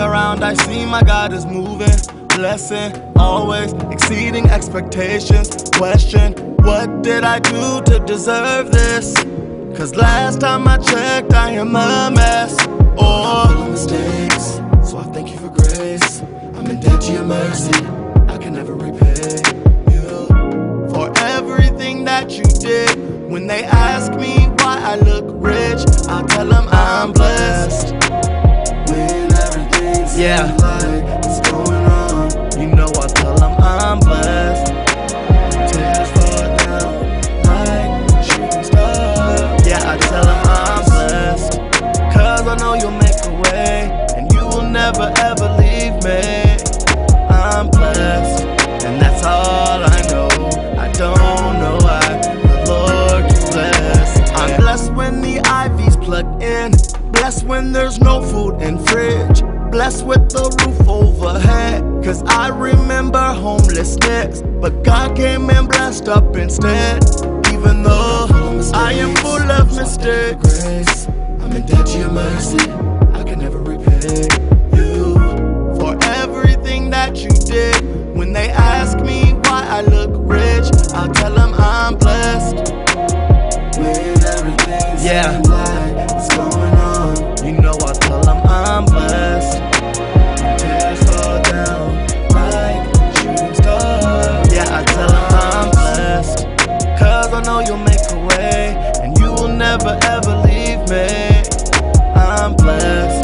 Around, I see my God is moving. Blessing, always exceeding expectations. Question, what did I do to deserve this? Cause last time I checked, I am a mess. Full Oh, mistakes, so I thank you for grace. I'm in debt to your mercy, I can never repay you. for everything that you did. When they ask me why I look rich, I tell them I know you'll make a way, and you will never ever leave me. I'm blessed, and that's all I know. I don't know why the Lord is blessed. I'm blessed when the ivy's plugged in, blessed when there's no food in fridge. Blessed with the roof overhead, cause I remember homelessness. But God came and blessed up instead. I can never repay you. for everything that you did. When they ask me why I look rich, I'll tell them I'm blessed. When everything Yeah. it's going on. You know I tell them I'm blessed. tears fall down like shooting stars. Yeah, I tell them I'm blessed. Cause I know you'll make a way, and you will never ever leave me. I'm